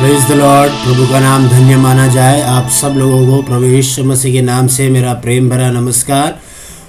Praise the Lord प्रभु का नाम धन्य माना जाए। आप सब लोगों को प्रभु यीशु मसीह के नाम से मेरा प्रेम भरा नमस्कार।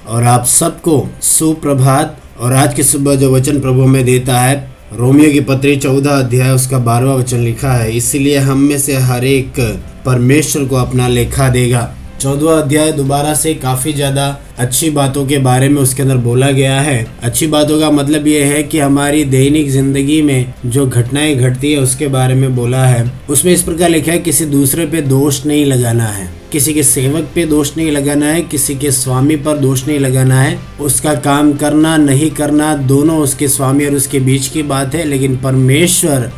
और आप सबको सुप्रभात। और आज की सुबह जो वचन प्रभु हमें देता है, रोमियो की पत्री चौदह अध्याय, उसका बारहवा वचन लिखा है, इसलिए हम में से हर एक परमेश्वर को अपना लेखा देगा। चौदवा अध्याय दोबारा से काफ़ी ज़्यादा अच्छी बातों के बारे में उसके अंदर बोला गया है। अच्छी बातों का मतलब ये है कि हमारी दैनिक ज़िंदगी में जो घटनाएँ घटती है, उसके बारे में बोला है। उसमें इस प्रकार लिखा है, किसी दूसरे पे दोष नहीं लगाना है। किसी के सेवक पे दोष नहीं लगाना है, किसी के स्वामी पर दोष नहीं लगाना है। उसका काम करना, नहीं करना, दोनों उसके स्वामी और उसके बीच की बात है, लेकिन परमेश्वर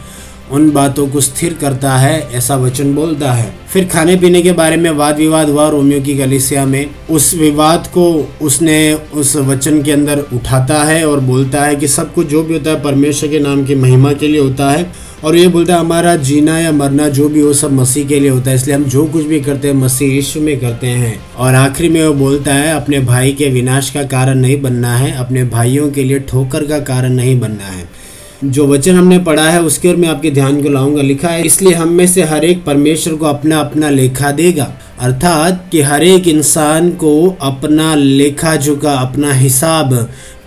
उन बातों को स्थिर करता है, ऐसा वचन बोलता है। फिर खाने पीने के बारे में वाद विवाद हुआ रोमियो की गलिसिया में। उस विवाद को उसने उस वचन के अंदर उठाता है और बोलता है कि सब कुछ जो भी होता है परमेश्वर के नाम की महिमा के लिए होता है। और ये बोलता है, हमारा जीना या मरना जो भी हो सब मसीह के लिए होता है, इसलिए हम जो कुछ भी करते हैं, मसीह यीशु में करते हैं। और आखिरी में वो बोलता है, अपने भाई के विनाश का कारण नहीं बनना है, अपने भाइयों के लिए ठोकर का कारण नहीं बनना है। जो वचन हमने पढ़ा है, उसके ओर मैं आपके ध्यान को लाऊँगा। लिखा है, इसलिए हम में से हर एक परमेश्वर को अपना अपना लेखा देगा। अर्थात कि हर एक इंसान को अपना लेखा जोखा अपना हिसाब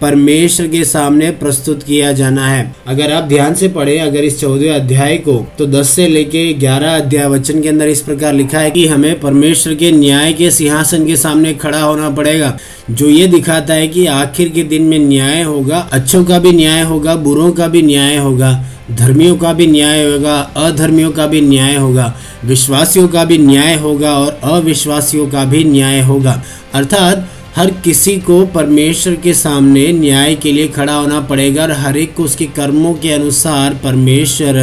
परमेश्वर के सामने प्रस्तुत किया जाना है। अगर आप ध्यान से पढ़े, अगर इस चौदह अध्याय को तो 10 से लेके 11 अध्याय वचन के अंदर इस प्रकार लिखा है कि हमें परमेश्वर के न्याय के सिंहासन के सामने खड़ा होना पड़ेगा। जो ये दिखाता है कि आखिर के दिन में न्याय होगा, अच्छों का भी न्याय होगा, बुरों का भी न्याय होगा, धर्मियों का भी न्याय होगा, अधर्मियों का भी न्याय होगा, विश्वासियों का भी न्याय होगा और अविश्वासियों का भी न्याय होगा। अर्थात हर किसी को परमेश्वर के सामने न्याय के लिए खड़ा होना पड़ेगा और हर एक को उसके कर्मों के अनुसार परमेश्वर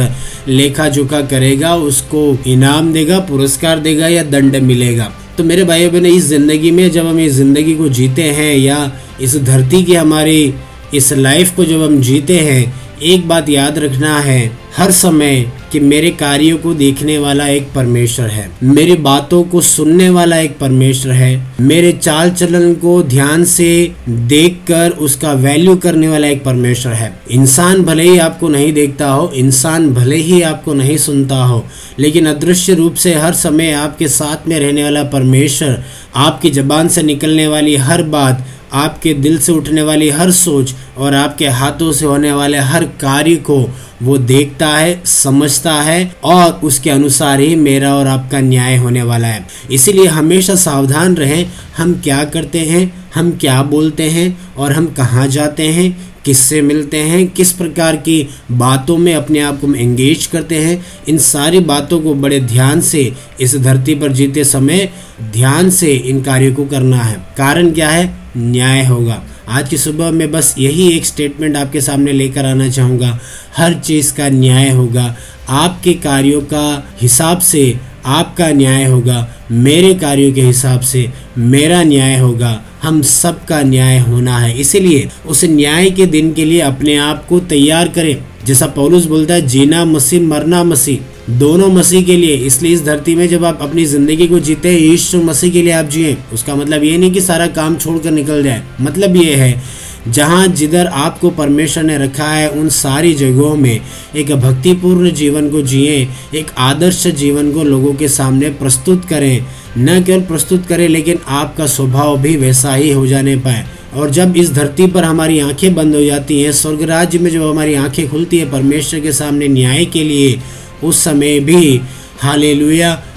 लेखा जोखा करेगा, उसको इनाम देगा, पुरस्कार देगा या दंड मिलेगा। तो मेरे भाई बहन इस ज़िंदगी में जब हम इस ज़िंदगी को जीते हैं या इस धरती की हमारी, इस लाइफ को जब हम जीते हैं एक बात याद रखना है, हर समय कि मेरे कार्यों को देखने वाला एक परमेश्वर है। मेरी बातों को सुनने वाला एक परमेश्वर है। मेरे चाल चलन को ध्यान से देखकर उसका वैल्यू करने वाला एक परमेश्वर है। इंसान भले ही आपको नहीं देखता हो, इंसान भले ही आपको नहीं सुनता हो, लेकिन अदृश्य रूप से हर समय आपके साथ में रहने वाला परमेश्वर, आपकी जबान से निकलने वाली हर बात आपके दिल से उठने वाली हर सोच और आपके हाथों से होने वाले हर कार्य को वो देखता है, समझता है और उसके अनुसार ही मेरा और आपका न्याय होने वाला है। इसीलिए हमेशा सावधान रहें, हम क्या करते हैं, हम क्या बोलते हैं और हम कहाँ जाते हैं, किससे मिलते हैं, किस प्रकार की बातों में अपने आप को एंगेज करते हैं, इन सारी बातों को बड़े ध्यान से, इस धरती पर जीते समय ध्यान से इन कार्यों को करना है। कारण क्या है? न्याय होगा। आज की सुबह में बस यही एक स्टेटमेंट आपके सामने लेकर आना चाहूँगा। हर चीज़ का न्याय होगा। आपके कार्यों का हिसाब से आपका न्याय होगा। मेरे कार्यों के हिसाब से मेरा न्याय होगा। हम सबका न्याय होना है। इसीलिए उस न्याय के दिन के लिए अपने आप को तैयार करें। जैसा पौलुस बोलता है, जीना मसीह, मरना मसीह। दोनों मसीह के लिए। इसलिए इस धरती में जब आप अपनी ज़िंदगी को जीते हैं, यीशु मसीह के लिए आप जिए, उसका मतलब ये नहीं कि सारा काम छोड़कर निकल जाए। मतलब ये है, जहाँ जिधर आपको परमेश्वर ने रखा है, उन सारी जगहों में एक भक्तिपूर्ण जीवन को जिए, एक आदर्श जीवन को लोगों के सामने प्रस्तुत करें। न केवल प्रस्तुत करें, लेकिन आपका स्वभाव भी वैसा ही हो जाने पाए। और जब इस धरती पर हमारी आँखें बंद हो जाती हैं, स्वर्ग राज्य में जब हमारी आँखें खुलती है, परमेश्वर के सामने न्याय के लिए उस समय भी हाले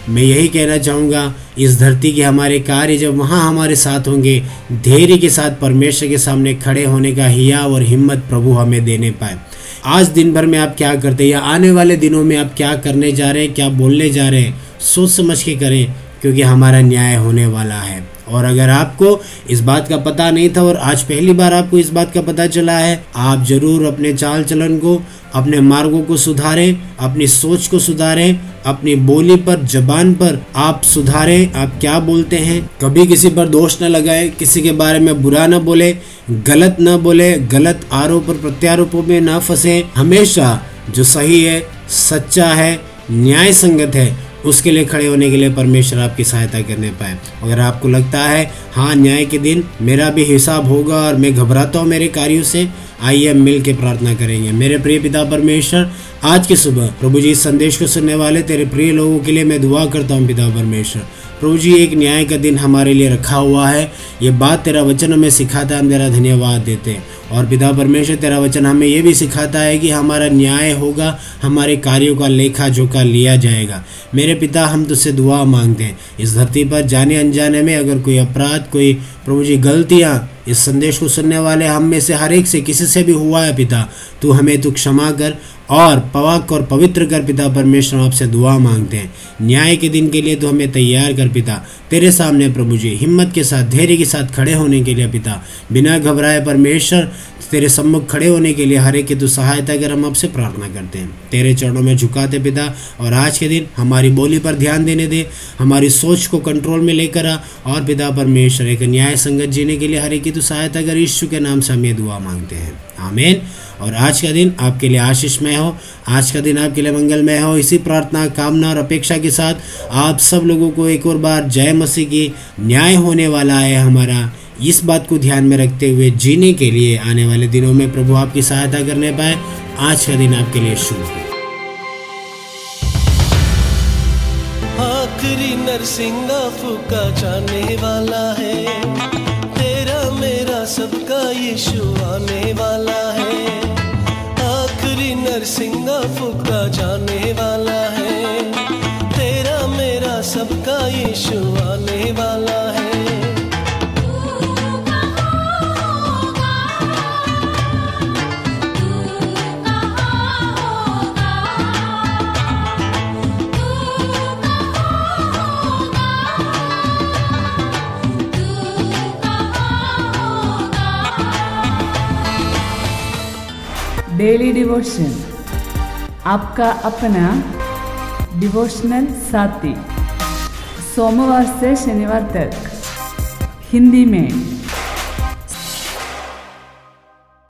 मैं यही कहना चाहूँगा, इस धरती के हमारे कार्य जब वहाँ हमारे साथ होंगे, धैर्य के साथ परमेश्वर के सामने खड़े होने का हिया और हिम्मत प्रभु हमें देने पाए। आज दिन भर में आप क्या करते हैं या आने वाले दिनों में आप क्या करने जा रहे हैं, क्या बोलने जा रहे हैं, सोच समझ के करें, क्योंकि हमारा न्याय होने वाला है। और अगर आपको इस बात का पता नहीं था और आज पहली बार आपको इस बात का पता चला है, आप ज़रूर अपने चाल चलन को, अपने मार्गों को सुधारें, अपनी सोच को सुधारें, अपनी बोली पर, जबान पर आप सुधारें। आप क्या बोलते हैं? कभी किसी पर दोष न लगाए, किसी के बारे में बुरा न बोले, गलत न बोले, गलत आरोप और प्रत्यारोपों में न फंसे। हमेशा जो सही है, सच्चा है न्याय संगत है उसके लिए खड़े होने के लिए परमेश्वर आपकी सहायता करने पाए। अगर आपको लगता है हाँ न्याय के दिन मेरा भी हिसाब होगा और मैं घबराता हूँ मेरे कार्यों से, आइए हम मिल प्रार्थना करेंगे। मेरे प्रिय पिता परमेश्वर, आज की सुबह प्रभु जी इस संदेश को सुनने वाले तेरे प्रिय लोगों के लिए मैं दुआ करता हूँ पिता परमेश्वर। प्रभु जी, एक न्याय का दिन हमारे लिए रखा हुआ है। ये बात तेरा वचन हमें सिखाता है, हम तेरा धन्यवाद देते हैं। और पिता परमेश्वर, तेरा वचन हमें ये भी सिखाता है कि हमारा न्याय होगा, हमारे कार्यों का लेखा जोखा लिया जाएगा। मेरे पिता, हम तुझसे दुआ मांगते हैं। इस धरती पर जाने अनजाने में अगर कोई अपराध, कोई प्रभु जी, गलतियाँ इस संदेश को सुनने वाले हम में से हर एक से किसी से भी हुआ है पिता। तू हमें, तू क्षमा कर और पवाक और पवित्र कर पिता। परमेश्वर आपसे दुआ मांगते हैं। न्याय के दिन के लिए तो हमें तैयार कर पिता। तेरे सामने प्रभु जी, हिम्मत के साथ, धैर्य के साथ खड़े होने के लिए पिता। बिना घबराए परमेश्वर तेरे सम्मुख खड़े होने के लिए हरे की तू सहायता कर हम आपसे प्रार्थना करते हैं। तेरे चरणों में झुकाते पिता, और आज के दिन हमारी बोली पर ध्यान देने दे, हमारी सोच को कंट्रोल में लेकर आ, और पिता परमेश्वर, एक न्याय संगत जीने के लिए हरे की तू सहायता कर यीशु के नाम से हम ये दुआ मांगते हैं। आमेन। और आज का दिन आपके लिए आशीषमय हो, आज का दिन आपके लिए मंगलमय हो। इसी प्रार्थना, कामना और अपेक्षा के साथ आप सब लोगों को एक और बार जय मसीह की न्याय होने वाला है हमारा इस बात को ध्यान में रखते हुए जीने के लिए आने वाले दिनों में प्रभु आपकी सहायता करने पाए। आज का दिन आपके लिए शुभ हो। आखिरी नरसिंह फूका जाने वाला है। तेरा मेरा सबका यीशु आने वाला है। आखिरी नरसिंह फूका जाने वाला है डेली डिवोशन आपका अपना डिवोशनल साथी। सोमवार से शनिवार तक हिंदी में।